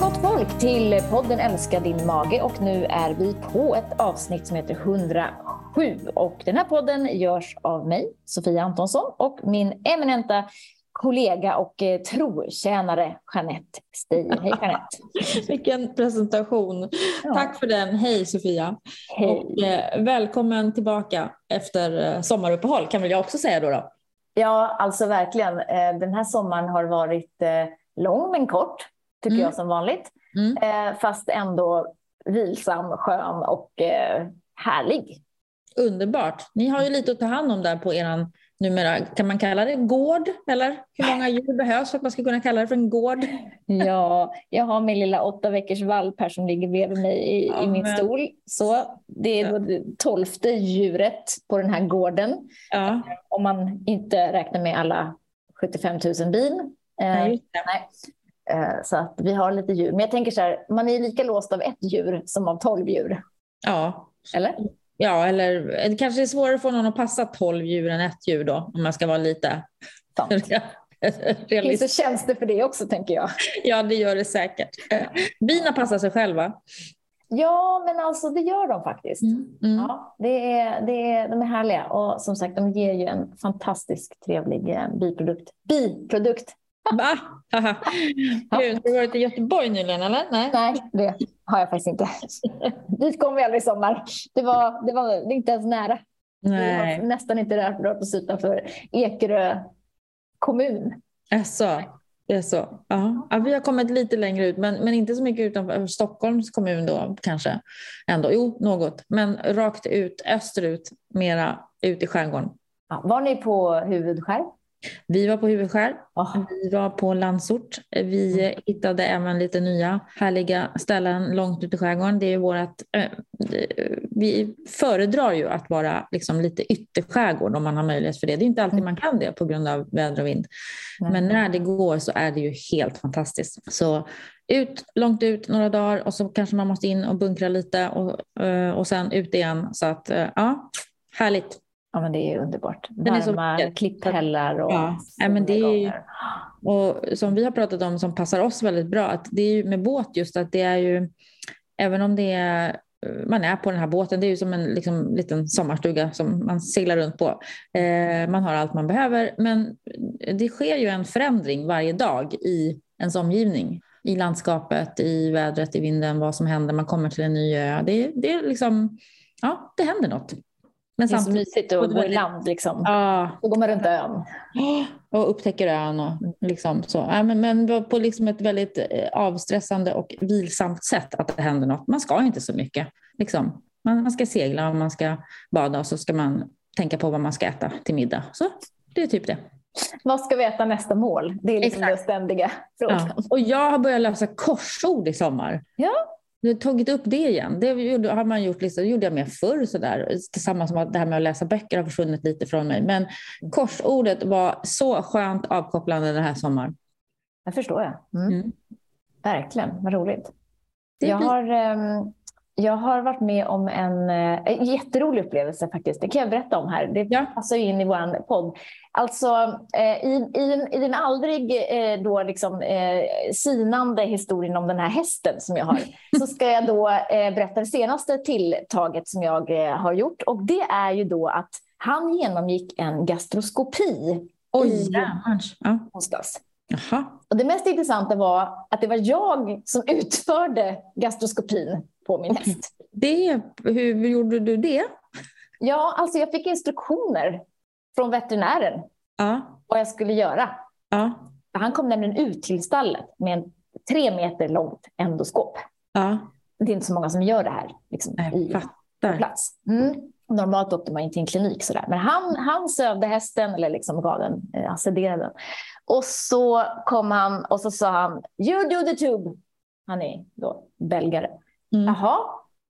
gott folk till podden Älska din mage och nu är vi på ett avsnitt som heter 107 och den här podden görs av mig, Sofia Antonsson och min eminenta kollega och eh, trotjänare Jeanette Steijer. Hej Jeanette! Vilken presentation! Ja. Tack för den. Hej Sofia! Hej. Och, eh, välkommen tillbaka efter eh, sommaruppehåll kan väl jag också säga då. då. Ja, alltså verkligen. Eh, den här sommaren har varit lång men kort tycker mm. jag som vanligt. Mm. Eh, fast ändå vilsam, skön och eh, härlig. Underbart. Ni har ju lite att ta hand om där på eran numera, kan man kalla det gård? Eller hur många djur behövs för att man ska kunna kalla det för en gård? Ja, jag har min lilla åtta veckors valp här som ligger bredvid mig i, ja, i min men... stol. Så det är det tolfte djuret på den här gården. Ja. Om man inte räknar med alla 75 000 bin. Nej, eh, nej. Eh, så att vi har lite djur. Men jag tänker så här, man är lika låst av ett djur som av tolv djur. Ja. Eller? Ja, eller det kanske är svårare att få någon att passa tolv djur än ett djur då, om man ska vara lite... Finns det tjänster för det också, tänker jag. Ja, det gör det säkert. Bina passar sig själva. Ja, men alltså det gör de faktiskt. Mm. Mm. Ja, det är, det är, de är härliga och som sagt, de ger ju en fantastiskt trevlig eh, biprodukt. Biprodukt! Va? Gud, har du varit i Göteborg nyligen eller? Nej, Nej det har jag faktiskt inte. Dit kom vi aldrig i sommar. Det var, det var, inte ens nära. Nej. Det var nästan inte rört oss utanför Ekerö kommun. Alltså, det är så. Ja. ja. vi har kommit lite längre ut, men, men inte så mycket utanför Stockholms kommun då kanske. Ändå. Jo, något. Men rakt ut, österut, mera ut i skärgården. Ja, var ni på Huvudskär? Vi var på Huvudskär, oh. vi var på Landsort. Vi mm. hittade även lite nya härliga ställen långt ute i skärgården. Det är vårat, äh, vi föredrar ju att vara liksom lite ytterskärgård om man har möjlighet för det. Det är inte alltid man kan det på grund av väder och vind. Mm. Men när det går så är det ju helt fantastiskt. Så ut, långt ut några dagar och så kanske man måste in och bunkra lite och, eh, och sen ut igen. Så att eh, ja, härligt. Ja, men det är underbart. Varma klipphällar och ja, men det är och som vi har pratat om som passar oss väldigt bra, att det är ju med båt just att det är ju, även om det är man är på den här båten, det är ju som en liksom, liten sommarstuga som man seglar runt på. Eh, man har allt man behöver, men det sker ju en förändring varje dag i ens omgivning. I landskapet, i vädret, i vinden, vad som händer. Man kommer till en ny ö. Det, det är liksom, ja, det händer något. Men det är så mysigt att gå i land liksom. Ja. Då går man runt ön. Och upptäcker ön och liksom så. Ja, men, men på liksom ett väldigt eh, avstressande och vilsamt sätt att det händer något. Man ska inte så mycket. Liksom. Man, man ska segla och man ska bada och så ska man tänka på vad man ska äta till middag. Så det är typ det. Vad ska vi äta nästa mål? Det är liksom den ständiga frågan. Ja. Och jag har börjat läsa korsord i sommar. Ja. Har tagit upp det igen. Det har man gjort, liksom, det gjorde jag med förr, sådär, tillsammans med att det här med att läsa böcker har försvunnit lite från mig. Men korsordet var så skönt avkopplande den här sommaren. Jag förstår jag. Mm. Mm. Verkligen, vad roligt. Jag har, um, jag har varit med om en, eh, en jätterolig upplevelse faktiskt. Det kan jag berätta om här. Det ja. passar ju in i vår podd. Alltså eh, i, i, i den aldrig eh, då liksom, eh, sinande historien om den här hästen som jag har så ska jag då berätta det senaste tilltaget som jag har gjort. Och det är ju då att han genomgick en gastroskopi Oj, i ja. onsdags. Och det mest intressanta var att det var jag som utförde gastroskopin på min häst. Det, hur gjorde du det? Ja, alltså jag fick instruktioner från veterinären ja. vad jag skulle göra. Ja. Han kom nämligen ut till stallet med en tre meter långt endoskop. Ja. Det är inte så många som gör det här liksom, i, på plats. Mm. Normalt åkte man in till en klinik. Sådär. Men han, han sövde hästen, eller liksom gav den, eh, sederade den. Och så kom han och så sa han, you do the tube. Han är då belgare. Mm. Jaha,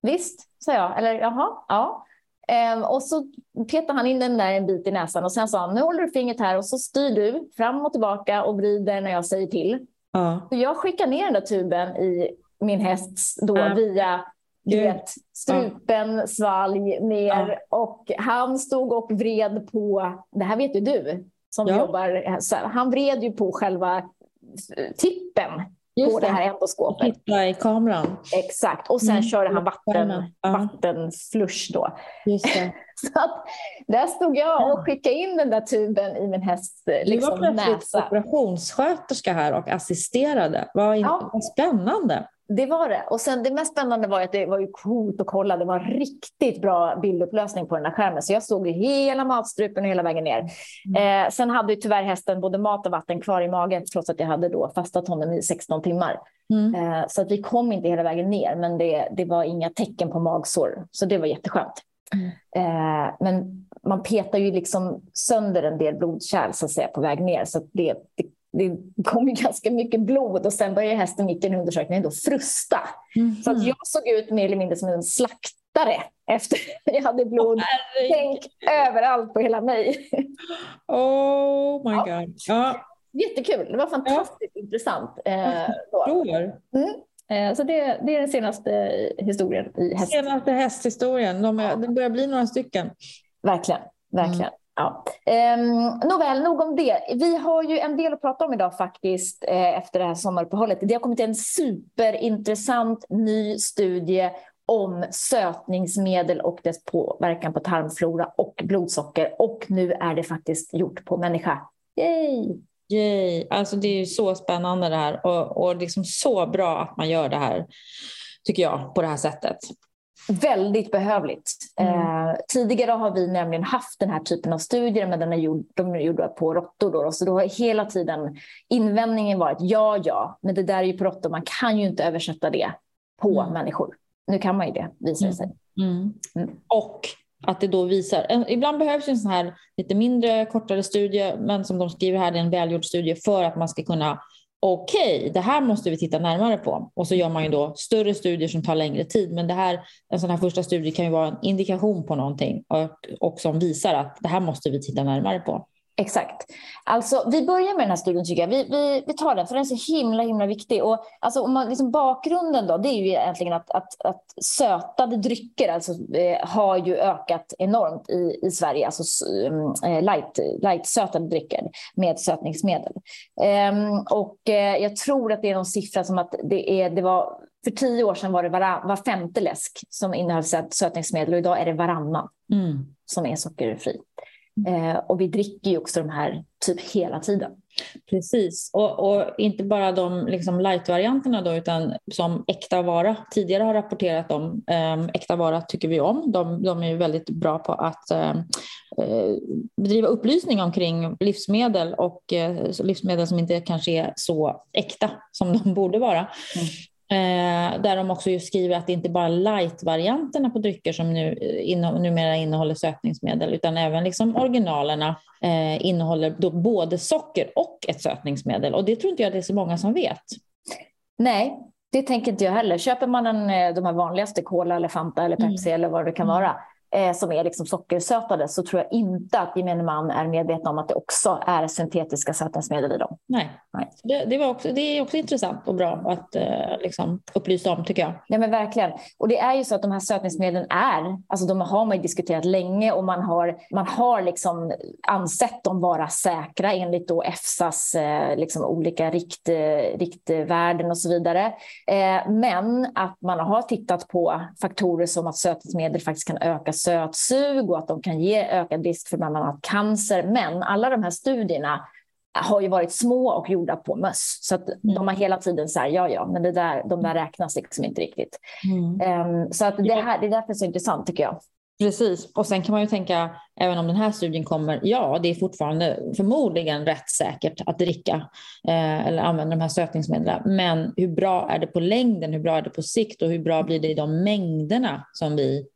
visst, sa jag. Eller jaha, ja. Ehm, och så petade han in den där en bit i näsan och sen sa han, nu håller du fingret här och så styr du fram och tillbaka och vrider när jag säger till. Ja. Så jag skickar ner den där tuben i min hästs då ja. via du vet, strupen, ja. svalg ner och han stod och vred på, det här vet ju du som jobbar, så han vred ju på själva tippen Just på det. det här endoskopet. Hitta i kameran. Exakt, och sen mm. körde han vatten, ja. vattenflush då. Just det. Så att där stod jag och skickade in den där tuben i min hästs liksom, Du var plötsligt operationssköterska här och assisterade. Vad, ja. vad spännande. Det var det. Och sen det mest spännande var att det var ju coolt att kolla. Det var riktigt bra bildupplösning på den där skärmen. Så jag såg hela matstrupen hela vägen ner. Mm. Eh, sen hade ju tyvärr hästen både mat och vatten kvar i magen trots att jag hade då fastat honom i 16 timmar. Mm. Eh, så att vi kom inte hela vägen ner, men det, det var inga tecken på magsår. Så det var jätteskönt. Mm. Eh, men man petar ju liksom sönder en del blodkärl så att säga, på väg ner. Så det, det det kom ju ganska mycket blod och sen började hästen i en undersökning då frusta. Mm. Så att jag såg ut mer eller mindre som en slaktare efter jag hade blod oh, överallt på hela mig. Oh my ja. god. Ja. Jättekul, det var fantastiskt ja. intressant. Eh, då. Mm. Eh, så det, det, är den senaste historien i häst. Senaste hästhistorien, De är, det börjar bli några stycken. Verkligen, verkligen. Mm. Ja. Um, nåväl, nog om det. Vi har ju en del att prata om idag faktiskt eh, efter det här sommaruppehållet. Det har kommit en superintressant ny studie om sötningsmedel och dess påverkan på tarmflora och blodsocker. Och nu är det faktiskt gjort på människa. Yay! Yay! Alltså det är ju så spännande det här och, och liksom så bra att man gör det här, tycker jag, på det här sättet. Väldigt behövligt. Mm. Eh, tidigare har vi nämligen haft den här typen av studier, men den är gjord, de är gjorda på råttor. Då, så då har hela tiden invändningen varit ja, ja, men det där är ju på råttor. Man kan ju inte översätta det på mm. människor. Nu kan man ju det, visar det sig. Mm. mm. mm. Och att det då visar, ibland behövs en sån här lite mindre, kortare studie, men som de skriver här, det är en välgjord studie för att man ska kunna okej, okay, det här måste vi titta närmare på. Och så gör man ju då större studier som tar längre tid. Men det här, en sån här första studie kan ju vara en indikation på någonting och, och som visar att det här måste vi titta närmare på. Exakt. Alltså, vi börjar med den här studien tycker jag. Vi, vi, vi tar den för den är så himla himla viktig. Och, alltså, om man, liksom, bakgrunden då, det är ju egentligen att, att, att sötade drycker alltså, eh, har ju ökat enormt i, i Sverige. Alltså eh, light, light sötade drycker med sötningsmedel. Eh, och eh, jag tror att det är någon siffra som att det, är, det var för tio år sedan var det var, var femte läsk som innehöll sötningsmedel och idag är det varannan mm. som är sockerfri. Eh, och vi dricker ju också de här typ hela tiden. Precis, och, och inte bara de liksom light-varianterna då, utan som äkta vara tidigare har rapporterat om. Eh, äkta vara tycker vi om. De, de är ju väldigt bra på att eh, eh bedriva upplysning omkring livsmedel och eh, livsmedel som inte kanske är så äkta som de borde vara. Mm. Eh, där de också skriver att det inte bara är light-varianterna på drycker som nu, eh, inno, numera innehåller sötningsmedel utan även liksom originalerna eh, innehåller då både socker och ett sötningsmedel. Och det tror inte jag det är så många som vet. Nej, det tänker inte jag heller. Köper man en, eh, de här vanligaste, Cola eller Fanta eller Pepsi mm. eller vad det kan vara, eh, som är liksom sockersötade så tror jag inte att gemene man är medveten om att det också är syntetiska sötningsmedel i dem. Nej, Nej. Det, det, var också, det är också intressant och bra att eh, liksom upplysa om tycker jag. Ja men verkligen. Och det är ju så att de här sötningsmedlen är, alltså de har man diskuterat länge och man har, man har liksom ansett dem vara säkra enligt då EFSAs eh, liksom olika rikt, riktvärden och så vidare. Eh, men att man har tittat på faktorer som att sötningsmedel faktiskt kan öka sötsug och att de kan ge ökad risk för bland annat cancer. Men alla de här studierna har ju varit små och gjorda på möss. Så att mm. de har hela tiden så här, ja ja, men det där, de där räknas liksom inte riktigt. Mm. Um, så att det, här, det är därför det är så intressant tycker jag. Precis, och sen kan man ju tänka, även om den här studien kommer, ja det är fortfarande förmodligen rätt säkert att dricka eh, eller använda de här sötningsmedlen. Men hur bra är det på längden, hur bra är det på sikt och hur bra blir det i de mängderna som vi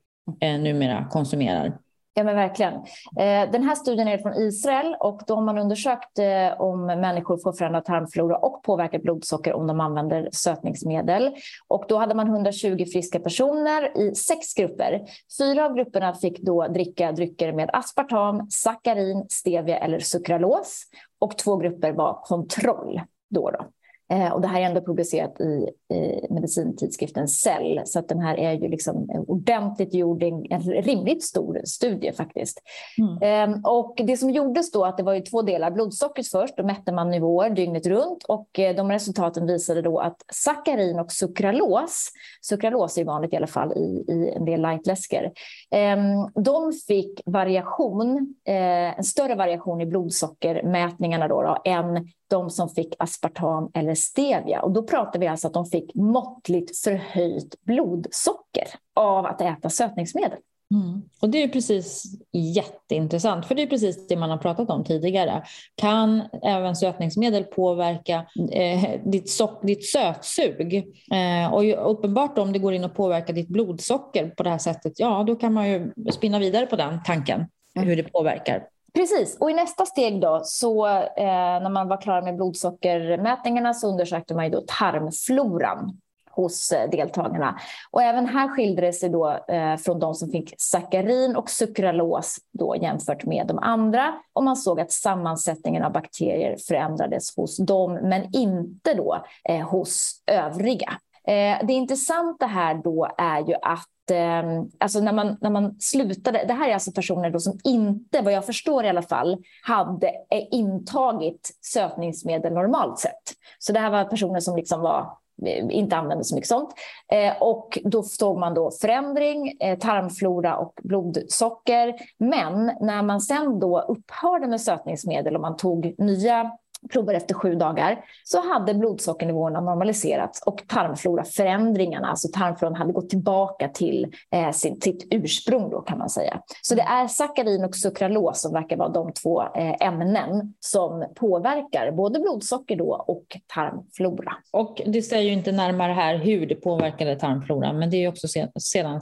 eh, numera konsumerar. Ja, men verkligen. Eh, den här studien är från Israel och då har man undersökt eh, om människor får förändrad tarmflora och påverkat blodsocker om de använder sötningsmedel. Och då hade man 120 friska personer i sex grupper. Fyra av grupperna fick då dricka drycker med aspartam, sackarin, stevia eller sukralos och två grupper var kontroll. Då då. Eh, och det här är ändå publicerat i, i medicintidskriften Cell, så att den här är ju liksom ordentligt gjord, en rimligt stor studie faktiskt. Mm. Eh, och det som gjordes då att det var ju två delar, blodsockret först, då mätte man nivåer dygnet runt och eh, de resultaten visade då att sackarin och sukralos, sukralos är vanligt i alla fall i, i en del lightläsker, eh, de fick variation, eh, en större variation i blodsockermätningarna då, då än de som fick aspartam eller stevia. Och då pratar vi alltså att de fick måttligt förhöjt blodsocker av att äta sötningsmedel. Mm. Och det är precis jätteintressant, för det är precis det man har pratat om tidigare. Kan även sötningsmedel påverka eh, ditt, so ditt sötsug? Eh, och uppenbart om det går in och påverkar ditt blodsocker på det här sättet, ja då kan man ju spinna vidare på den tanken, mm. hur det påverkar. Precis, och i nästa steg då, så eh, när man var klar med blodsockermätningarna så undersökte man ju då tarmfloran hos eh, deltagarna. Och även här skilde det sig då eh, från de som fick sackarin och sukralos då jämfört med de andra. Och man såg att sammansättningen av bakterier förändrades hos dem, men inte då eh, hos övriga. Eh, det intressanta här då är ju att eh, alltså när, man, när man slutade, det här är alltså personer då som inte, vad jag förstår i alla fall, hade eh, intagit sötningsmedel normalt sett. Så det här var personer som liksom var eh, inte använde så mycket sånt. Eh, och då såg man då förändring, eh, tarmflora och blodsocker. Men när man sen då upphörde med sötningsmedel och man tog nya prover efter sju dagar så hade blodsockernivåerna normaliserats och tarmfloraförändringarna, alltså tarmfloran hade gått tillbaka till eh, sin, sitt ursprung då kan man säga. Så det är sackarin och sukralos som verkar vara de två eh, ämnen som påverkar både blodsocker då och tarmflora. Och det säger ju inte närmare här hur det påverkade tarmfloran, men det är ju också sedan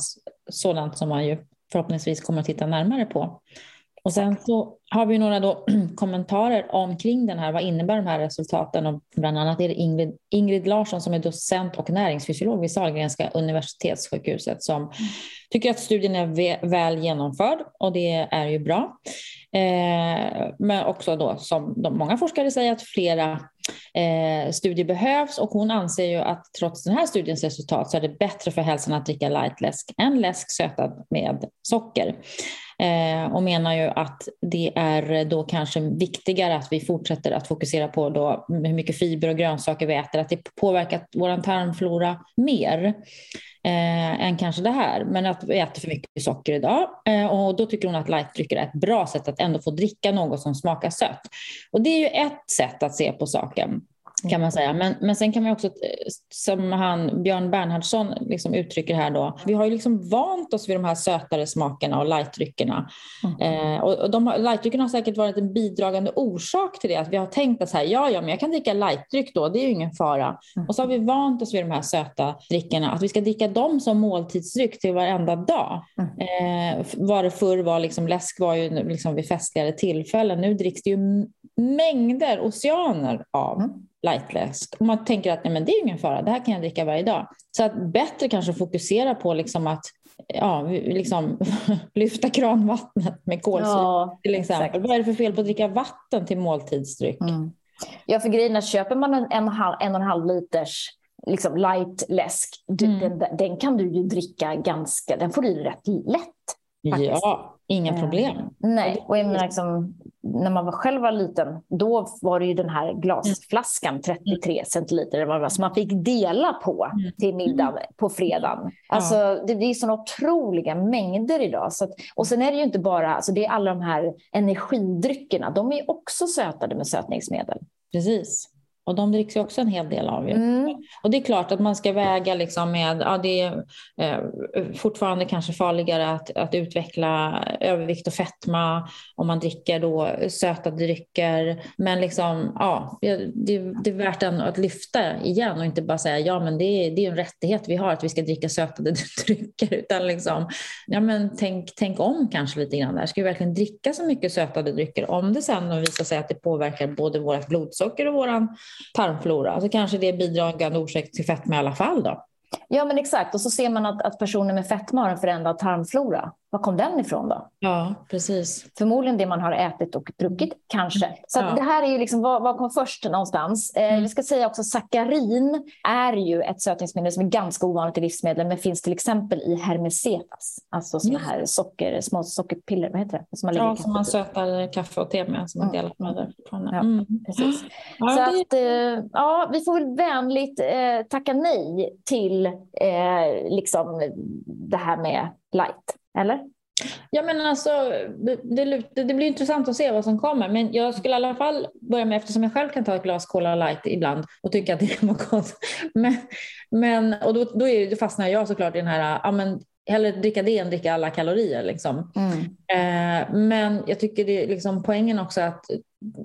sådant som man ju förhoppningsvis kommer att titta närmare på. Och sen så har vi några då kommentarer omkring den här. Vad innebär de här resultaten? Och bland annat är det Ingrid, Ingrid Larsson som är docent och näringsfysiolog vid Sahlgrenska universitetssjukhuset som tycker att studien är väl genomförd och det är ju bra. Eh, men också då som de, många forskare säger att flera eh, studier behövs och hon anser ju att trots den här studiens resultat så är det bättre för hälsan att dricka lightläsk än läsk sötad med socker. Eh, och menar ju att det är då kanske viktigare att vi fortsätter att fokusera på då hur mycket fiber och grönsaker vi äter, att det påverkar vår tarmflora mer eh, än kanske det här. Men att vi äter för mycket socker idag eh, och då tycker hon att lightdrycker är ett bra sätt att ändå få dricka något som smakar sött. Och det är ju ett sätt att se på saken kan man säga. Men, men sen kan man också, som han, Björn Bernhardsson liksom uttrycker här då, vi har ju liksom vant oss vid de här sötare smakerna och lightdryckerna. Mm. Eh, och, och de, lightdryckerna har säkert varit en bidragande orsak till det, att vi har tänkt att så här, ja, ja, men jag kan dricka lightdryck då, det är ju ingen fara. Mm. Och så har vi vant oss vid de här söta dryckerna, att vi ska dricka dem som måltidsdryck till varenda dag. Mm. Eh, var det förr var liksom, läsk var ju liksom vid festligare tillfällen, nu dricks det ju mängder, oceaner av mm lightläsk. Och man tänker att nej, men det är ingen fara, det här kan jag dricka varje dag. Så att bättre kanske fokusera på liksom att ja, liksom, lyfta kranvattnet med kolsyra ja, till exempel. Exakt. Vad är det för fel på att dricka vatten till måltidsdryck? Mm. Ja, för grejen är, köper man en, en, en och en halv liters liksom light läsk, mm. den, den, kan du ju dricka ganska, den får du rätt lätt. Faktiskt. Ja, inga problem. Eh, nej, och jag menar liksom, när man var själv var liten, då var det ju den här glasflaskan 33 mm. centiliter som man fick dela på mm. till middag på fredagen. Alltså, det blir sådana otroliga mängder idag. Så att, och sen är det ju inte bara, alltså det är alla de här energidryckerna, de är också sötade med sötningsmedel. Precis. Och de dricks ju också en hel del av. Mm. Och det är klart att man ska väga liksom med, ja det är eh, fortfarande kanske farligare att, att utveckla övervikt och fetma om man dricker då söta drycker. Men liksom, ja, det, det är värt att lyfta igen och inte bara säga ja men det är, det är en rättighet vi har att vi ska dricka sötade drycker. Utan liksom, ja men tänk, tänk om kanske lite grann där. Ska vi verkligen dricka så mycket sötade drycker? Om det sen visar sig att det påverkar både vårt blodsocker och våran tarmflora. Så kanske det är bidragande orsak till fetma i alla fall då. Ja, men exakt. Och så ser man att, att personer med fetma har en förändrad tarmflora var kom den ifrån då? Ja, precis. Förmodligen det man har ätit och druckit, kanske. Så ja. det här är ju liksom, vad, vad kom först någonstans? Eh, mm. Vi ska säga också sackarin är ju ett sötningsmedel som är ganska ovanligt i livsmedel, men finns till exempel i hermesetas, alltså sådana här socker, små sockerpiller, vad heter det? Som man ja, som man sötar kaffe och te med, som man mm. delar med det. Ja, mm. precis. Ja, Så det... att, eh, ja, vi får väl vänligt eh, tacka nej till eh, liksom det här med light. Eller? Ja, men alltså, det, det, det, blir intressant att se vad som kommer. Men jag skulle i alla fall börja med, eftersom jag själv kan ta ett glas Cola light ibland och tycka att det kan vara gott. Men, men, och då, då, är, då fastnar jag såklart i den här, ja, men, hellre dricka det än dricka alla kalorier. Liksom. Mm. Eh, men jag tycker det är liksom poängen också att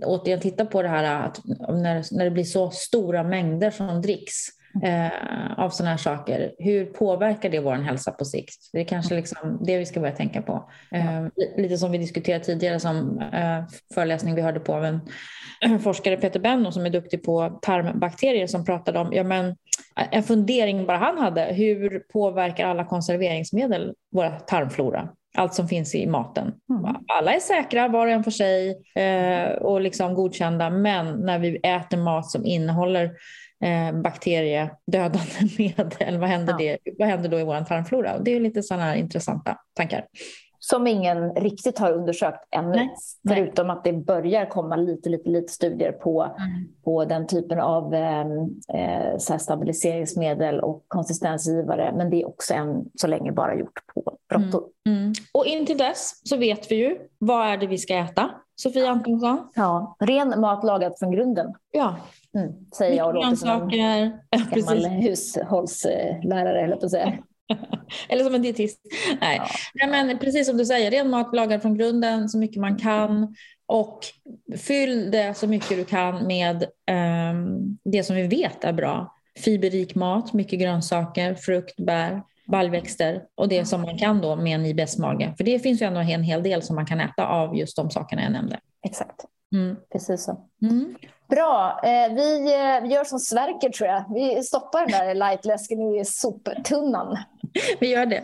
återigen titta på det här att när, när det blir så stora mängder som dricks eh, av sådana här saker. Hur påverkar det vår hälsa på sikt? Det är kanske liksom det vi ska börja tänka på. Eh, lite som vi diskuterade tidigare som eh, föreläsning vi hörde på av en forskare, Peter Benno, som är duktig på tarmbakterier som pratade om ja, men, en fundering bara han hade. Hur påverkar alla konserveringsmedel våra tarmflora? allt som finns i maten. Mm. Alla är säkra var och en för sig eh, och liksom godkända men när vi äter mat som innehåller eh, bakteriedödande medel, vad händer, ja. det, vad händer då i vår tarmflora? det är lite sådana intressanta tankar. Som ingen riktigt har undersökt ännu, Nej. förutom att det börjar komma lite, lite, lite studier på, mm. på den typen av ehm, eh, stabiliseringsmedel och konsistensgivare. Men det är också än så länge bara gjort på råttor. Mm. Mm. Och intill dess så vet vi ju vad är det vi ska äta. Sofia Antonsson? Ja, ren mat lagad från grunden. Ja, Mm, säger jag och låter som en gammal hushållslärare, eller på att säga. Eller som en dietist. Nej. Ja. Nej, men precis som du säger, ren mat lagad från grunden så mycket man kan. Och fyll det så mycket du kan med um, det som vi vet är bra. Fiberrik mat, mycket grönsaker, frukt, bär, baljväxter och det som man kan då med en IBS-mage. För det finns ju ändå en hel del som man kan äta av just de sakerna jag nämnde. Exakt. Mm. Precis så. Mm. Bra. Eh, vi, eh, vi gör som Sverker tror jag. Vi stoppar den där lightläsken i soptunnan. Vi gör det.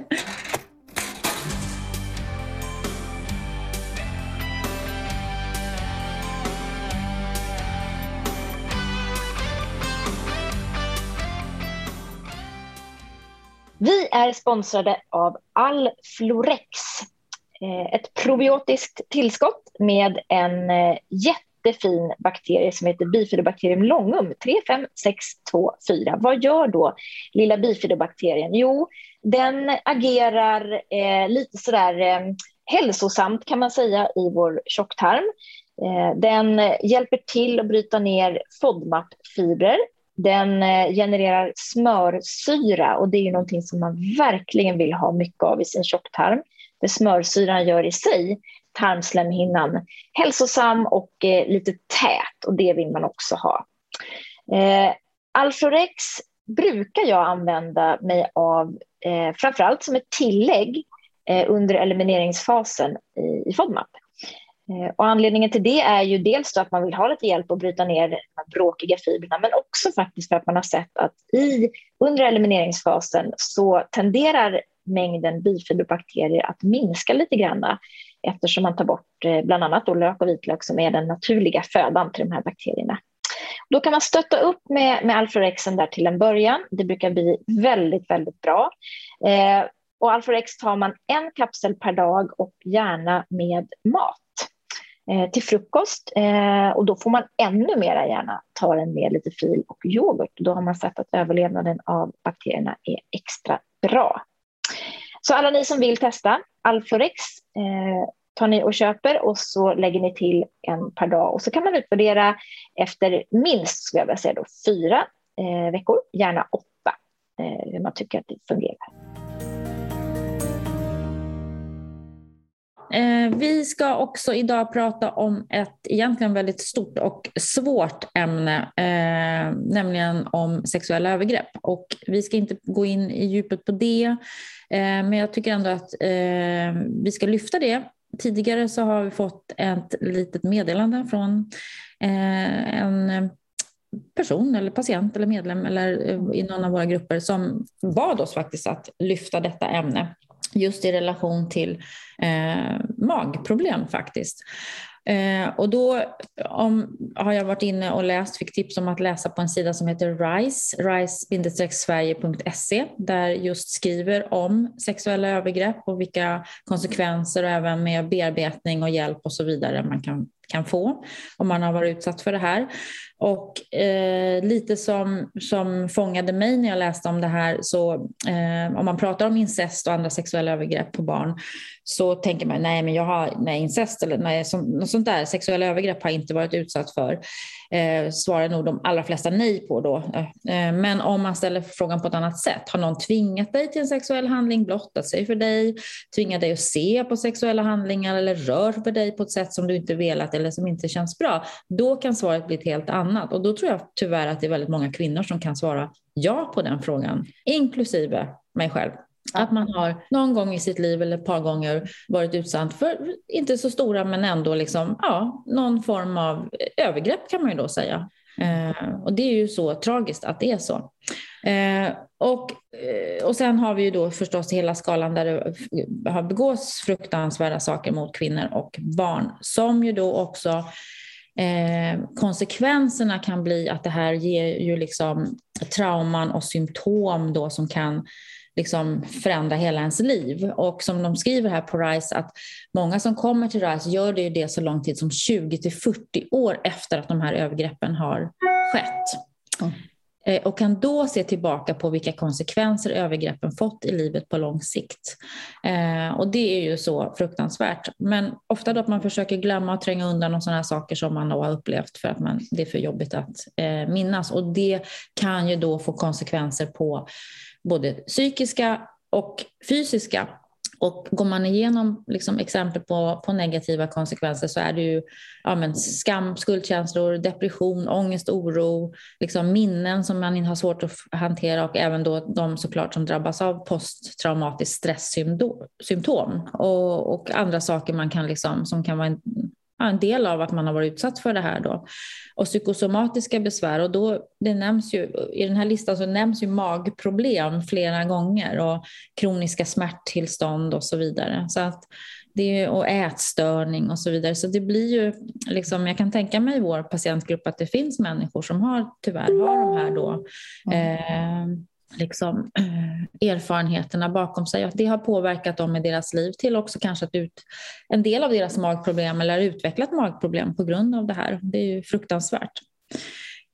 Vi är sponsrade av Alflorex. Eh, ett probiotiskt tillskott med en eh, jättefin bakterie som heter bifidobakterium longum 35624. Vad gör då lilla bifidobakterien? Jo, den agerar eh, lite sådär eh, hälsosamt kan man säga i vår tjocktarm. Eh, den hjälper till att bryta ner FODMAP-fibrer. Den eh, genererar smörsyra och det är ju någonting som man verkligen vill ha mycket av i sin tjocktarm. Det smörsyran gör i sig tarmslemhinnan hälsosam och eh, lite tät och det vill man också ha. Eh, Alflorex brukar jag använda mig av eh, framförallt som ett tillägg eh, under elimineringsfasen i, i FODMAP. Eh, och anledningen till det är ju dels att man vill ha lite hjälp att bryta ner de bråkiga fibrerna men också faktiskt för att man har sett att i, under elimineringsfasen så tenderar mängden bifiberbakterier att minska lite grann eftersom man tar bort eh, bland annat då lök och vitlök som är den naturliga födan till de här bakterierna. Då kan man stötta upp med, med Alforexen där till en början. Det brukar bli väldigt, väldigt bra. Eh, och Alforex tar man en kapsel per dag och gärna med mat Eh, till frukost. Eh, och då får man ännu mera gärna ta den med lite fil och yoghurt. Då har man sett att överlevnaden av bakterierna är extra bra. Så alla ni som vill testa Alforex eh, tar ni och köper och så lägger ni till en per dag och så kan man utvärdera efter minst, skulle jag säga då, fyra eh, veckor, gärna åtta, eh, hur man tycker att det fungerar. Eh, vi ska också idag prata om ett egentligen väldigt stort och svårt ämne, eh, nämligen om sexuella övergrepp. Och vi ska inte gå in i djupet på det, eh, men jag tycker ändå att eh, vi ska lyfta det. Tidigare så har vi fått ett litet meddelande från eh, en person eller patient eller medlem eller eh, i någon av våra grupper som bad oss faktiskt att lyfta detta ämne just i relation till eh, magproblem faktiskt. Eh, och då om, har jag varit inne och läst, fick tips om att läsa på en sida som heter RISE, rise-sverige.se, där just skriver om sexuella övergrepp och vilka konsekvenser och även med bearbetning och hjälp och så vidare man kan kan få om man har varit utsatt för det här. Och eh, lite som, som fångade mig när jag läste om det här, så eh, om man pratar om incest och andra sexuella övergrepp på barn så tänker man nej, men jag har nej, incest eller nej, som, något sånt där sexuella övergrepp har jag inte varit utsatt för. Eh, svarar nog de allra flesta nej på då. Eh, men om man ställer frågan på ett annat sätt, har någon tvingat dig till en sexuell handling, blottat sig för dig, tvingat dig att se på sexuella handlingar eller rör för dig på ett sätt som du inte velat eller som inte känns bra, då kan svaret bli ett helt annat. Och då tror jag tyvärr att det är väldigt många kvinnor som kan svara ja på den frågan, inklusive mig själv. Att man har någon gång i sitt liv eller ett par gånger varit utsatt för, inte så stora men ändå liksom, ja, någon form av övergrepp kan man ju då säga. Eh, och det är ju så tragiskt att det är så. Eh, och, eh, och sen har vi ju då förstås hela skalan där det har begås fruktansvärda saker mot kvinnor och barn som ju då också eh, konsekvenserna kan bli att det här ger ju liksom trauman och symptom då som kan liksom förändra hela ens liv. Och som de skriver här på RISE att många som kommer till RISE gör det det så lång tid som 20 till 40 år efter att de här övergreppen har skett. Mm. Och kan då se tillbaka på vilka konsekvenser övergreppen fått i livet på lång sikt. Eh, och det är ju så fruktansvärt. Men ofta då att man försöker glömma och tränga undan sådana här saker som man då har upplevt för att man, det är för jobbigt att eh, minnas. Och det kan ju då få konsekvenser på både psykiska och fysiska. Och går man igenom liksom exempel på, på negativa konsekvenser så är det ju ja, men skam, skuldkänslor, depression, ångest, oro, liksom minnen som man har svårt att hantera och även då de såklart som drabbas av posttraumatiskt stresssymptom och, och andra saker man kan liksom, som kan vara en, en del av att man har varit utsatt för det här då. Och psykosomatiska besvär och då, det nämns ju, i den här listan så nämns ju magproblem flera gånger och kroniska smärttillstånd och så vidare. Så att det och ätstörning och så vidare. Så det blir ju, liksom, jag kan tänka mig i vår patientgrupp att det finns människor som har tyvärr har de här då, eh, liksom, erfarenheterna bakom sig. Att det har påverkat dem i deras liv till också kanske att ut, en del av deras magproblem eller utvecklat magproblem på grund av det här. Det är ju fruktansvärt.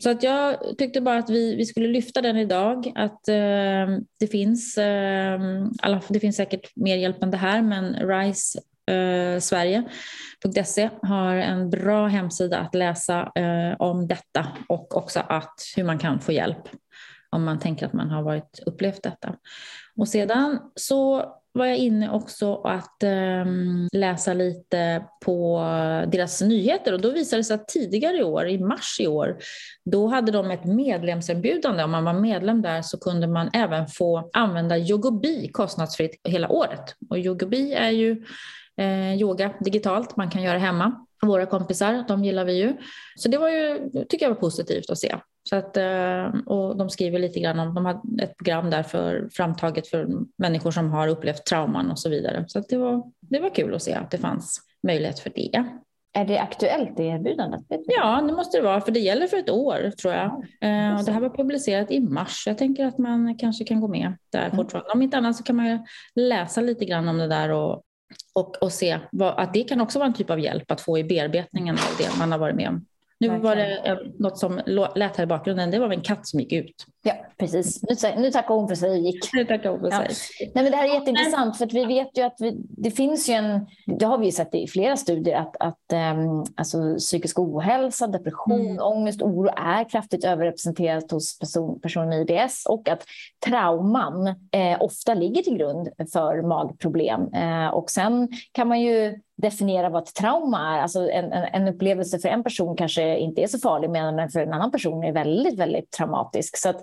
Så att jag tyckte bara att vi, vi skulle lyfta den idag. Att eh, det, finns, eh, alla, det finns säkert mer hjälp än det här men RISE eh, Sverige.se har en bra hemsida att läsa eh, om detta och också att, hur man kan få hjälp om man tänker att man har varit, upplevt detta. Och sedan så var jag inne också att um, läsa lite på deras nyheter och då visade det sig att tidigare i år, i mars i år, då hade de ett medlemserbjudande. Om man var medlem där så kunde man även få använda Yogobi kostnadsfritt hela året. Och Yogobi är ju eh, yoga digitalt, man kan göra hemma. Våra kompisar, de gillar vi ju. Så det var ju, tycker jag var positivt att se. Så att, eh, och de skriver lite grann om, de har ett program där för framtaget för människor som har upplevt trauman och så vidare. Så det, var, det var kul att se att det fanns möjlighet för det. Är det aktuellt det erbjudandet? Ja, det måste det vara, för det gäller för ett år tror jag. Eh, och det här var publicerat i mars. Jag tänker att man kanske kan gå med där mm. fortfarande. Om inte annat så kan man läsa lite grann om det där och, och, och se vad, att det kan också vara en typ av hjälp att få i bearbetningen av det man har varit med om. Nu Verkligen. var det något som lät här i bakgrunden. Det var en katt som gick ut. Ja, precis. Nu, nu tackar hon för sig och gick. Nu tackar hon för sig. Ja. Nej, men det här är jätteintressant för att vi vet ju att vi, det finns ju en, det har vi ju sett i flera studier, att, att um, alltså, psykisk ohälsa, depression, mm. ångest, oro är kraftigt överrepresenterat hos person, personer med IBS och att trauman eh, ofta ligger till grund för magproblem. Eh, och sen kan man ju definiera vad ett trauma är. Alltså en, en, upplevelse för en person kanske inte är så farlig medan för en annan person är väldigt, väldigt traumatisk. Så att,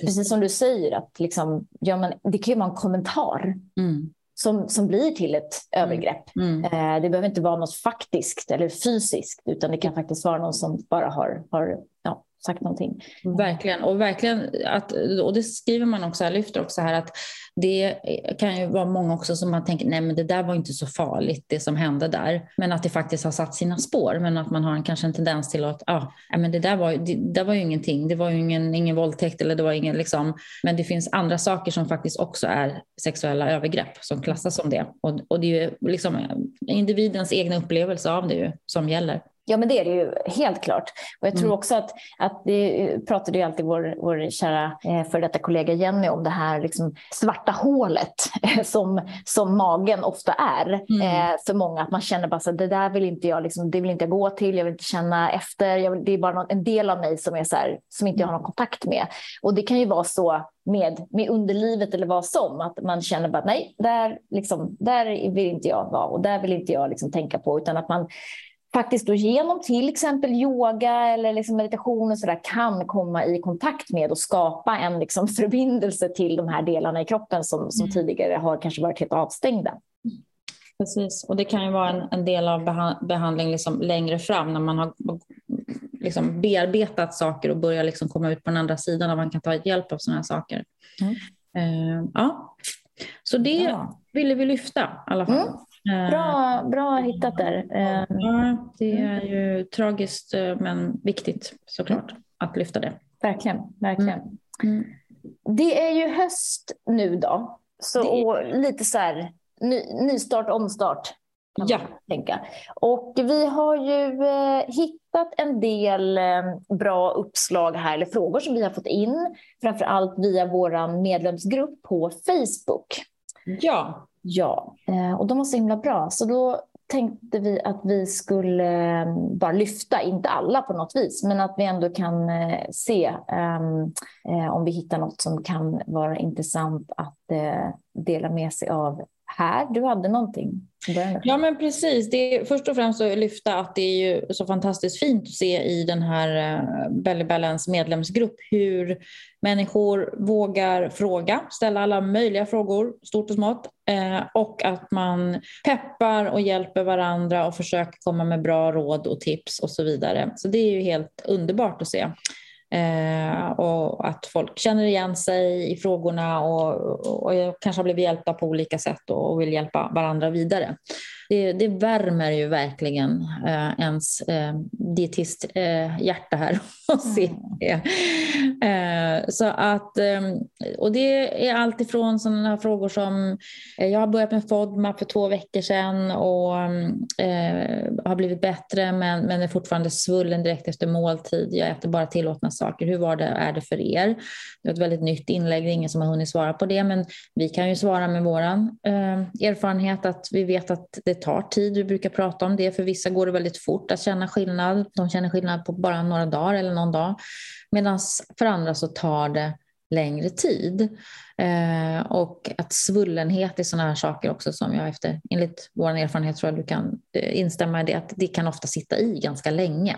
precis som du säger, att liksom, ja, men det kan ju vara en kommentar. Mm. Som, som blir till ett mm. övergrepp. Mm. Eh, det behöver inte vara något faktiskt eller fysiskt utan det kan faktiskt vara någon som bara har, har ja, sagt någonting. Verkligen, och verkligen att, och det skriver man också, här, lyfter också här att det kan ju vara många också som man tänker, nej men det där var inte så farligt det som hände där, men att det faktiskt har satt sina spår, men att man har en, kanske en tendens till att, ja, ah, men det där var, det, det var ju ingenting, det var ju ingen, ingen våldtäkt eller det var ingen liksom, men det finns andra saker som faktiskt också är sexuella övergrepp som klassas som det. Och, och det är ju liksom individens egna upplevelse av det ju som gäller. Ja, men det är det ju helt klart. Och jag tror mm. också att, att det pratade ju alltid vår, vår kära eh, för detta kollega Jenny om det här liksom svarta hålet som, som magen ofta är mm. eh, för många. Att man känner bara att det där vill inte jag, liksom, det vill inte jag gå till, jag vill inte känna efter. Vill, det är bara någon, en del av mig som, är så här, som inte jag har någon kontakt med. Och det kan ju vara så med, med underlivet eller vad som. Att man känner bara nej, där, liksom, där vill inte jag vara och där vill inte jag liksom tänka på. Utan att man faktiskt då genom till exempel yoga eller liksom meditation och så där, kan komma i kontakt med och skapa en liksom förbindelse till de här delarna i kroppen som, som mm. tidigare har kanske varit helt avstängda. Precis, och det kan ju vara en, en del av behandling liksom längre fram när man har liksom bearbetat saker och börjar liksom komma ut på den andra sidan och man kan ta hjälp av sådana här saker. Mm. Uh, ja. Så det ja. ville vi lyfta i alla fall. Mm. Bra, bra hittat där. Ja, det är ju tragiskt eh, men viktigt såklart att lyfta det. Verkligen, verkligen. Mm. mm. Det är ju höst nu då, så är... lite så här ny, nystart, omstart. Kan ja. tänka. Och vi har ju eh, hittat en del eh, bra uppslag här, eller frågor som vi har fått in, framför allt via vår medlemsgrupp på Facebook. Ja. Ja, eh, och de var så himla bra. Så då tänkte vi att vi skulle eh, bara lyfta, inte alla på något vis, men att vi ändå kan eh, se um, om vi hittar något som kan vara intressant att uh, dela med sig av här. Du hade någonting. Ja men precis. Det är, först och främst att lyfta att det är ju så fantastiskt fint att se i den här eh, Belly Balance medlemsgrupp hur människor vågar fråga, ställa alla möjliga frågor, stort och smått. Eh, och att man peppar och hjälper varandra och försöker komma med bra råd och tips och så vidare. Så det är ju helt underbart att se. Eh, och att folk känner igen sig i frågorna och, och kanske har blivit hjälpta på olika sätt och vill hjälpa varandra vidare det, det värmer ju verkligen eh, ens eh, dietist-hjärta eh, här att se mm. det. Eh, så att, eh, och det är alltifrån sådana här frågor som, eh, jag har börjat med FODMAP för två veckor sedan och eh, har blivit bättre men, men är fortfarande svullen direkt efter måltid. Jag äter bara tillåtna saker. Hur var det, är det för er? Det är ett väldigt nytt inlägg, det är ingen som har hunnit svara på det men vi kan ju svara med vår erfarenhet att vi vet att det det tar tid. Vi brukar prata om det. För vissa går det väldigt fort att känna skillnad. De känner skillnad på bara några dagar eller någon dag. Medan för andra så tar det längre tid. Eh, och att svullenhet är sådana här saker också som jag efter, enligt vår erfarenhet tror jag du kan eh, instämma i det, att det kan ofta sitta i ganska länge.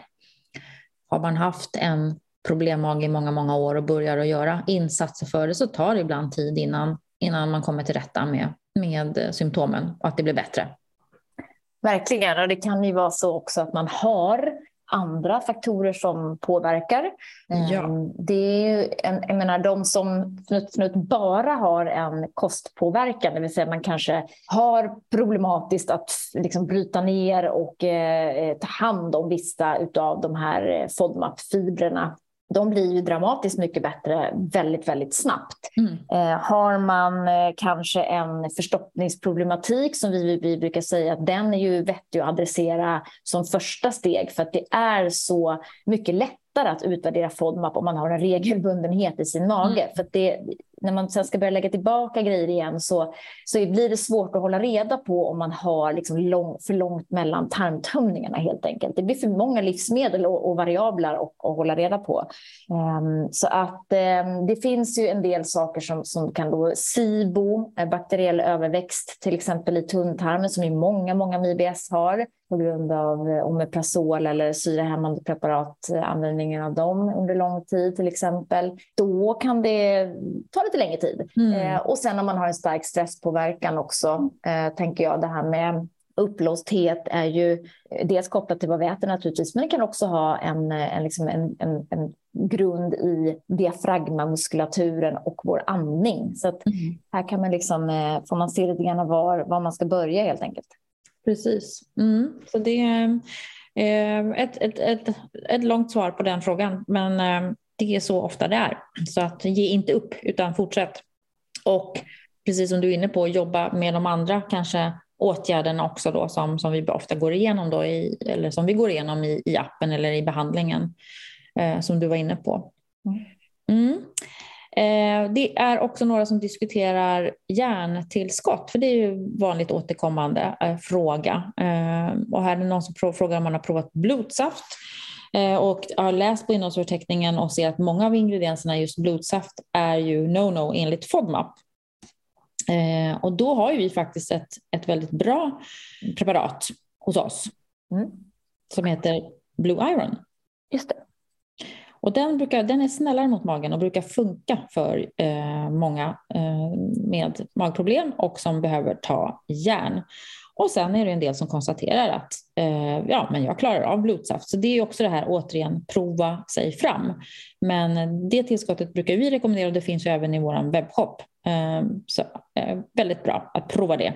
Har man haft en problemmage i många, många år och börjar att göra insatser för det så tar det ibland tid innan, innan man kommer till rätta med, med eh, symptomen och att det blir bättre. Verkligen, och det kan ju vara så också att man har andra faktorer som påverkar. Ja. Ehm, det är en, jag menar, de som fnutt, bara har en kostpåverkan, det vill säga man kanske har problematiskt att liksom bryta ner och eh, ta hand om vissa av de här eh, FODMAP-fibrerna de blir ju dramatiskt mycket bättre väldigt, väldigt snabbt. Mm. Eh, har man eh, kanske en förstoppningsproblematik som vi, vi brukar säga att den är ju vettig att adressera som första steg för att det är så mycket lättare att utvärdera FODMAP om man har en regelbundenhet i sin mage. Mm. För det, när man sen ska börja lägga tillbaka grejer igen så, så blir det svårt att hålla reda på om man har liksom lång, för långt mellan tarmtömningarna helt enkelt. Det blir för många livsmedel och, och variabler att, att hålla reda på. Um, så att um, det finns ju en del saker som, som kan då SIBO, eh, bakteriell överväxt till exempel i tunntarmen som ju många, många med IBS har på grund av eh, omeprazol eller syrahämmande preparat, eh, användningen av dem under lång tid till exempel. Då kan det ta lite längre tid. Mm. Eh, och sen om man har en stark stresspåverkan också, eh, tänker jag det här med Uppblåsthet är ju dels kopplat till vad vi äter naturligtvis, men det kan också ha en, en, liksom en, en, en grund i diafragmamuskulaturen och vår andning. Så att mm. här kan man liksom, eh, får man se lite grann var, var man ska börja helt enkelt. Precis. Mm. Så det är eh, ett, ett, ett, ett långt svar på den frågan, men eh, det är så ofta det är. Så att ge inte upp, utan fortsätt. Och precis som du är inne på, jobba med de andra kanske åtgärderna också då som, som vi ofta går igenom då i, eller som vi går igenom i, i appen eller i behandlingen eh, som du var inne på. Mm. Eh, det är också några som diskuterar järntillskott, för det är ju vanligt återkommande eh, fråga. Eh, och här är det någon som frågar om man har provat blodsaft och har läst på innehållsförteckningen och ser att många av ingredienserna i just blodsaft är ju no-no enligt FODMAP. Och då har vi faktiskt ett, ett väldigt bra preparat hos oss mm. som heter Blue Iron. Just det. Och den, brukar, den är snällare mot magen och brukar funka för eh, många eh, med magproblem och som behöver ta järn. Och sen är det en del som konstaterar att eh, ja, men jag klarar av blodsaft. Så det är också det här återigen prova sig fram. Men det tillskottet brukar vi rekommendera och det finns ju även i vår webbshop. Eh, så eh, väldigt bra att prova det.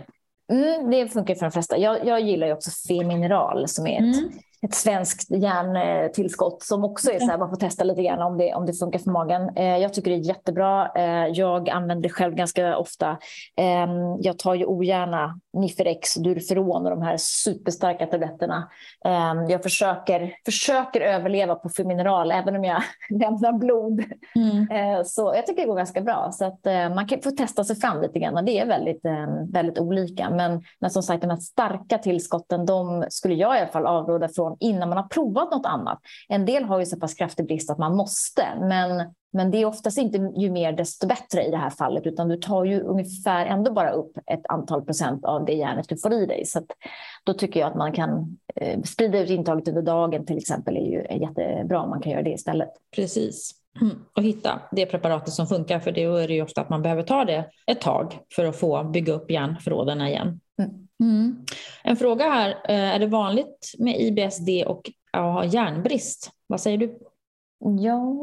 Mm, det funkar för de flesta. Jag, jag gillar ju också Femineral som är ett mm ett svenskt järntillskott som också är så här, man får testa lite grann om det, om det funkar för magen. Eh, jag tycker det är jättebra. Eh, jag använder det själv ganska ofta. Eh, jag tar ju ogärna Niferex, Durferon och de här superstarka tabletterna. Eh, jag försöker, försöker överleva på Femineral även om jag lämnar blod. Mm. Eh, så jag tycker det går ganska bra. Så att, eh, man kan få testa sig fram lite grann. Det är väldigt, väldigt olika. Men, men som sagt, de här starka tillskotten, de skulle jag i alla fall avråda från innan man har provat något annat. En del har ju så pass kraftig brist att man måste, men, men det är oftast inte ju mer desto bättre i det här fallet, utan du tar ju ungefär ändå bara upp ett antal procent av det järnet du får i dig. Så då tycker jag att man kan eh, sprida ut intaget under dagen till exempel är ju jättebra om man kan göra det istället. Precis. Mm. Och hitta det preparatet som funkar, för det är det ju ofta att man behöver ta det ett tag för att få bygga upp järnförråden igen. Mm. Mm. En fråga här, eh, är det vanligt med IBSD och att ha järnbrist? Vad säger du? Ja,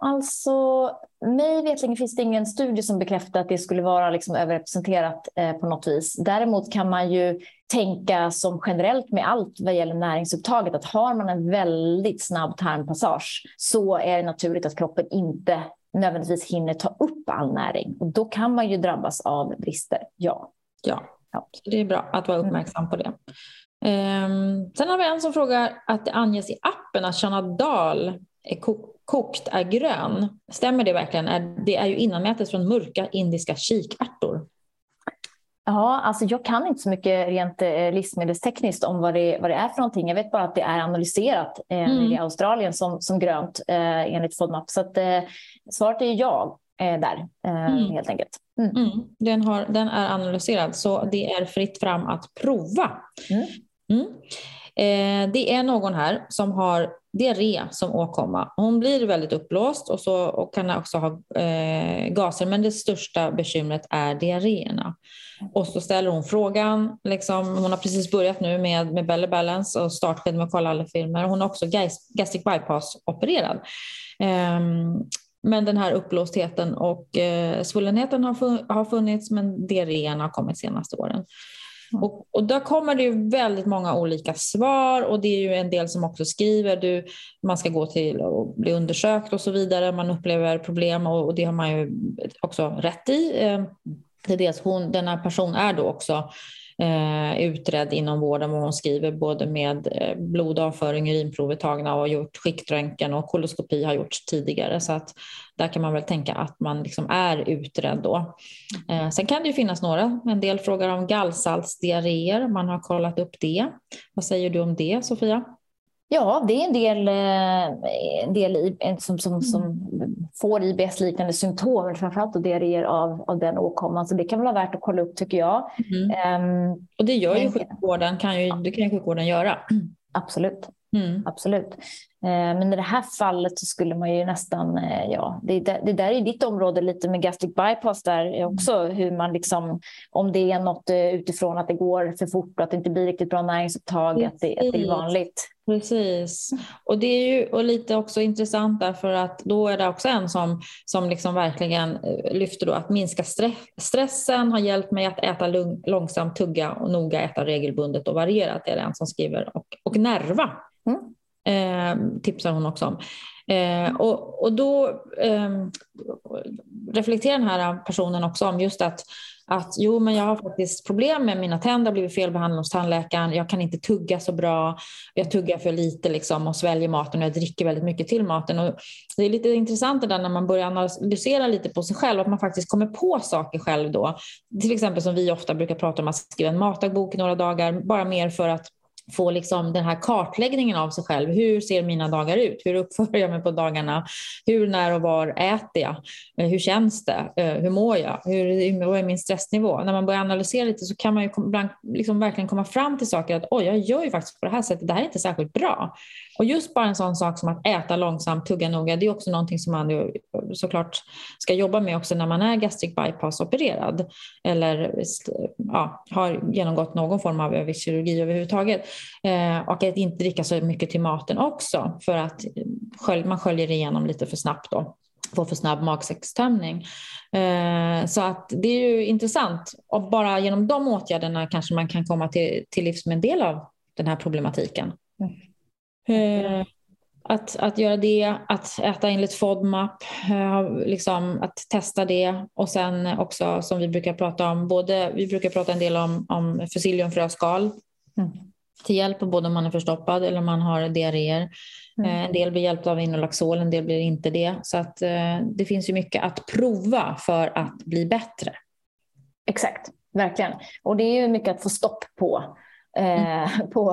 alltså mig vetligen finns det ingen studie som bekräftar att det skulle vara liksom överrepresenterat eh, på något vis. Däremot kan man ju tänka som generellt med allt vad gäller näringsupptaget att har man en väldigt snabb tarmpassage så är det naturligt att kroppen inte nödvändigtvis hinner ta upp all näring och då kan man ju drabbas av brister. Ja. Ja, Ja, det är bra att vara mm. uppmärksam på det. Um, sen har vi en som frågar att det anges i appen att Chana Dal är kokt är grön. Stämmer det verkligen? Det är ju innanmätet från mörka indiska kikärtor. Ja, alltså jag kan inte så mycket rent eh, livsmedelstekniskt om vad det, vad det är för någonting. Jag vet bara att det är analyserat eh, mm. i Australien som, som grönt eh, enligt FODMAP. Så att, eh, svaret är ja eh, där, eh, mm. helt enkelt. Mm. Mm. Den, har, den är analyserad så det är fritt fram att prova. Mm. mm. Det är någon här som har diarré som åkomma. Hon blir väldigt uppblåst och, så, och kan också ha eh, gaser men det största bekymret är diarréerna. Och så ställer hon frågan, liksom, hon har precis börjat nu med, med Belly Balance och startskede med att kolla alla filmer. Hon är också gastric bypass opererad. Eh, men den här uppblåstheten och eh, svullenheten har, har funnits men diarréerna har kommit senaste åren. Mm. Och, och där kommer det ju väldigt många olika svar och det är ju en del som också skriver du, man ska gå till och bli undersökt och så vidare. Man upplever problem och, och det har man ju också rätt i. Eh, det är dels hon, denna person är då också eh, utredd inom vården och hon skriver både med eh, blodavföring, urinprover tagna och gjort skiktröntgen och koloskopi har gjorts tidigare. Så att där kan man väl tänka att man liksom är utredd då. Eh, sen kan det ju finnas några, en del frågar om gallsaltsdiarréer, man har kollat upp det. Vad säger du om det Sofia? Ja, det är en del, eh, en del som, som, mm. som får IBS-liknande symptom, framförallt diarréer av, av den åkomman. Så det kan vara värt att kolla upp tycker jag. Mm. Um, och det gör ju sjukvården, kan ju, det kan ju sjukvården göra. Absolut. Mm. Absolut. Eh, men i det här fallet så skulle man ju nästan, eh, ja, det, det där är ditt område lite med gastric bypass där mm. också, hur man liksom, om det är något eh, utifrån att det går för fort och att det inte blir riktigt bra näringsupptag, att det, att det är vanligt. Precis. Och det är ju och lite också intressant därför att då är det också en som, som liksom verkligen lyfter då att minska stress, stressen, har hjälpt mig att äta lugn, långsamt, tugga och noga äta regelbundet och varierat, det är det en som skriver. Och, och nerva. Mm eh, tipsar hon också om. Eh, och, och då eh, reflekterar den här personen också om just att, att jo, men jag har faktiskt problem med mina tänder, har blivit felbehandlad hos tandläkaren, jag kan inte tugga så bra, jag tuggar för lite liksom, och sväljer maten och jag dricker väldigt mycket till maten. Och det är lite intressant det där när man börjar analysera lite på sig själv, att man faktiskt kommer på saker själv då. Till exempel som vi ofta brukar prata om, att skriva en matdagbok i några dagar, bara mer för att få liksom den här kartläggningen av sig själv. Hur ser mina dagar ut? Hur uppför jag mig på dagarna? Hur, när och var äter jag? Eh, hur känns det? Eh, hur mår jag? Hur, vad är min stressnivå? När man börjar analysera lite så kan man ju liksom verkligen komma fram till saker att oj, jag gör ju faktiskt på det här sättet. Det här är inte särskilt bra. Och just bara en sån sak som att äta långsamt, tugga noga, det är också någonting som man eh, såklart ska jobba med också när man är gastric bypass-opererad eller ja, har genomgått någon form av viss kirurgi överhuvudtaget. Eh, och att inte dricka så mycket till maten också för att man sköljer igenom lite för snabbt då får för snabb magsäckstömning. Eh, så att det är ju intressant och bara genom de åtgärderna kanske man kan komma till, till livs med en del av den här problematiken. Mm. Eh, att, att göra det, att äta enligt FODMAP, eh, liksom att testa det och sen också som vi brukar prata om, både, vi brukar prata en del om, om fusilliumfröskal mm. Till hjälp både om man är förstoppad eller om man har diarréer. Mm. Eh, en del blir hjälpta av Inolaxol, en del blir inte det. Så att det finns ju mycket att prova för att bli bättre. Exakt, verkligen. Och det är ju mycket att få stopp på eh, på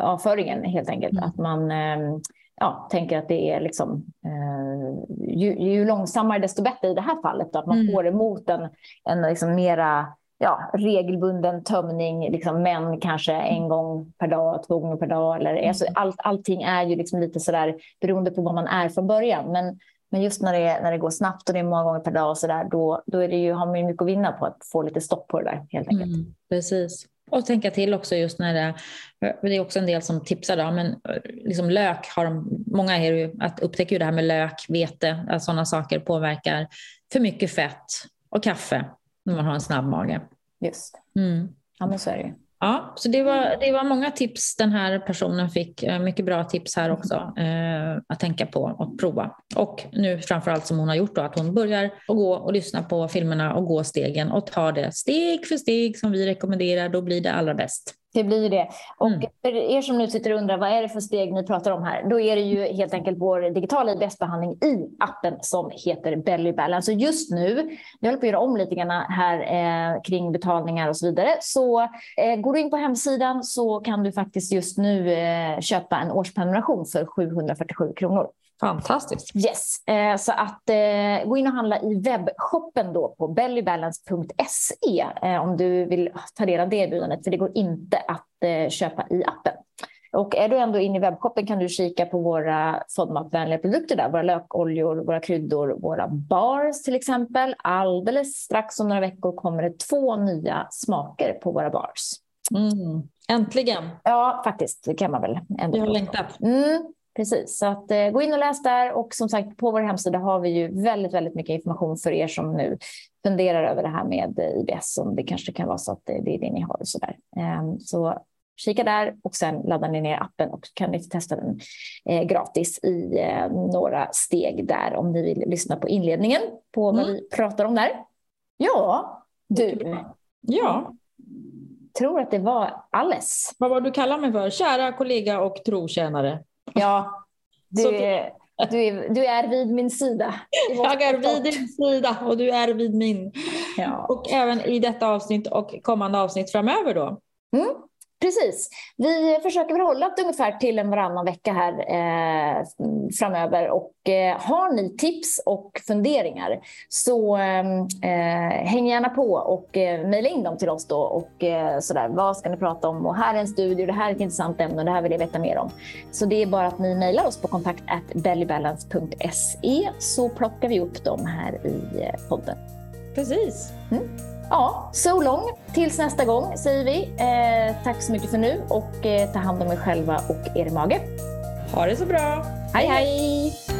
avföringen helt enkelt. Mm. Att man eh, ja, tänker att det är liksom, eh, ju, ju, långsammare desto bättre i det här fallet. Då, att man mm. får emot en, en liksom mera ja, regelbunden tömning, liksom, men kanske en gång per dag, två gånger per dag. Eller, mm. alltså, all, allting är ju liksom lite sådär beroende på vad man är från början. Men, men just när det, när det går snabbt och det är många gånger per dag och så där, då, då är det ju, har man ju mycket att vinna på att få lite stopp på det där helt enkelt. Mm, precis. Och tänka till också just när det, det är också en del som tipsar då, men liksom lök har de, många är ju att upptäcka det här med lök, vete, att sådana saker påverkar för mycket fett och kaffe när man har en snabb mage. Just. Mm. Ja men så är det. Ja, så det var, det var många tips den här personen fick. Eh, mycket bra tips här också eh, att tänka på och prova. Och nu framförallt som hon har gjort då, att hon börjar att gå och lyssna på filmerna och gå stegen och tar det steg för steg som vi rekommenderar. Då blir det allra bäst. Det blir det. Och mm. för er som nu sitter och undrar vad är det för steg ni pratar om här, då är det ju helt enkelt vår digitala IBS-behandling i appen som heter Belly Balance. Och just nu, vi håller på att göra om lite grann här eh, kring betalningar och så vidare, så eh, går du in på hemsidan så kan du faktiskt just nu eh, köpa en årsprenumeration för 747 kronor. Fantastiskt. Yes, eh, så att eh, gå in och handla i webbshoppen då på bellybalance.se eh, om du vill ta del av det erbjudandet, för det går inte att köpa i appen. Och är du ändå inne i webbshoppen kan du kika på våra FODMAP-vänliga produkter där, våra lökoljor, våra kryddor, våra bars till exempel. Alldeles strax om några veckor kommer det två nya smaker på våra bars. Mm. Äntligen! Ja, faktiskt, det kan man väl ändå. Jag har längtat. Mm. Precis, så att, eh, gå in och läs där och som sagt på vår hemsida har vi ju väldigt, väldigt mycket information för er som nu funderar över det här med eh, IBS, om det kanske kan vara så att det, det är det ni har och så där. Eh, så kika där och sen laddar ni ner appen och kan ni testa den eh, gratis i eh, några steg där om ni vill lyssna på inledningen på vad mm. vi pratar om där. Ja, du. Ja. Tror att det var alles. Vad var du kallar mig för? Kära kollega och trotjänare. Ja, du, är, du, är, du är vid min sida. Jag är vid din sida och du är vid min. Ja. Och även i detta avsnitt och kommande avsnitt framöver då. Mm, Precis. Vi försöker väl hålla det ungefär till en varannan vecka här eh, framöver. Och eh, har ni tips och funderingar så eh, häng gärna på och eh, mejla in dem till oss då. Och eh, sådär, vad ska ni prata om? Och här är en studie, det här är ett intressant ämne och det här vill jag veta mer om. Så det är bara att ni mejlar oss på kontakt bellybalance.se så plockar vi upp dem här i eh, podden. Precis. Mm. Ja, so long. Tills nästa gång säger vi. Eh, tack så mycket för nu och eh, ta hand om er själva och er mage. Ha det så bra. hej. hej.